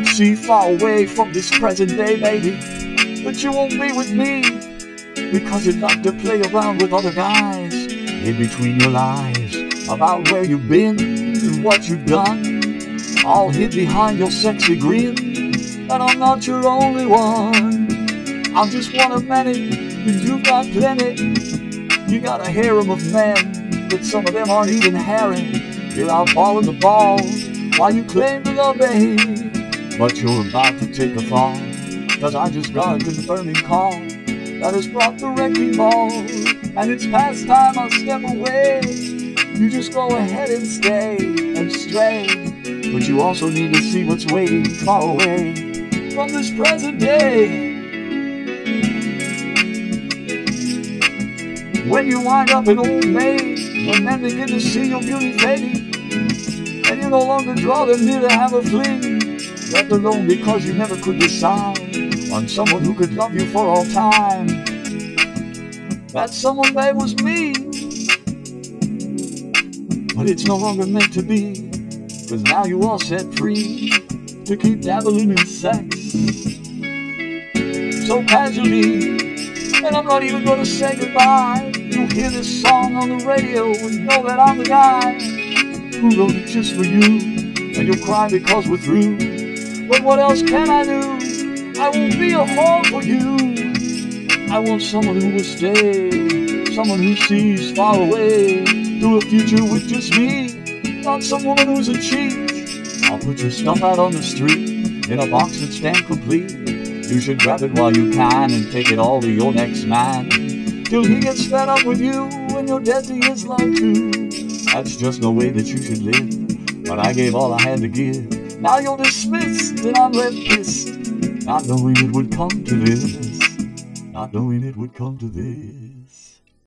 see far away from this present day, baby. But you won't be with me because you like to play around with other guys. In between your lies about where you've been and what you've done, all hid behind your sexy grin. And I'm not your only one. I'm just one of many, and you've got plenty. You got a harem of men, but some of them aren't even hairy. You're out balling the balls while you claim to love me. But you're about to take a fall, cause I just got a confirming call that has brought the wrecking ball. And it's past time I step away. You just go ahead and stay and stray. But you also need to see what's waiting far away from this present day. When you wind up an old maid, when men begin to see your beauty fading, and you no longer draw them near to have a fling, left alone because you never could decide on someone who could love you for all time. That someone, babe, was me. But it's no longer meant to be, cause now you are set free to keep dabbling in sex. So casually, and I'm not even gonna say goodbye. You'll hear this song on the radio and know that I'm the guy who wrote it just for you. And you'll cry because we're through. But what else can I do? I won't be a whore for you. I want someone who will stay, someone who sees far away through a future with just me. Not some woman who's a cheat. I'll put your stuff out on the street in a box that's stamped complete. You should grab it while you can and take it all to your next man. Till he gets fed up with you and you're dead to his love too. That's just no way that you should live. But I gave all I had to give. Now you're dismissed and I'm left pissed. Not knowing it would come to this. Not knowing it would come to this.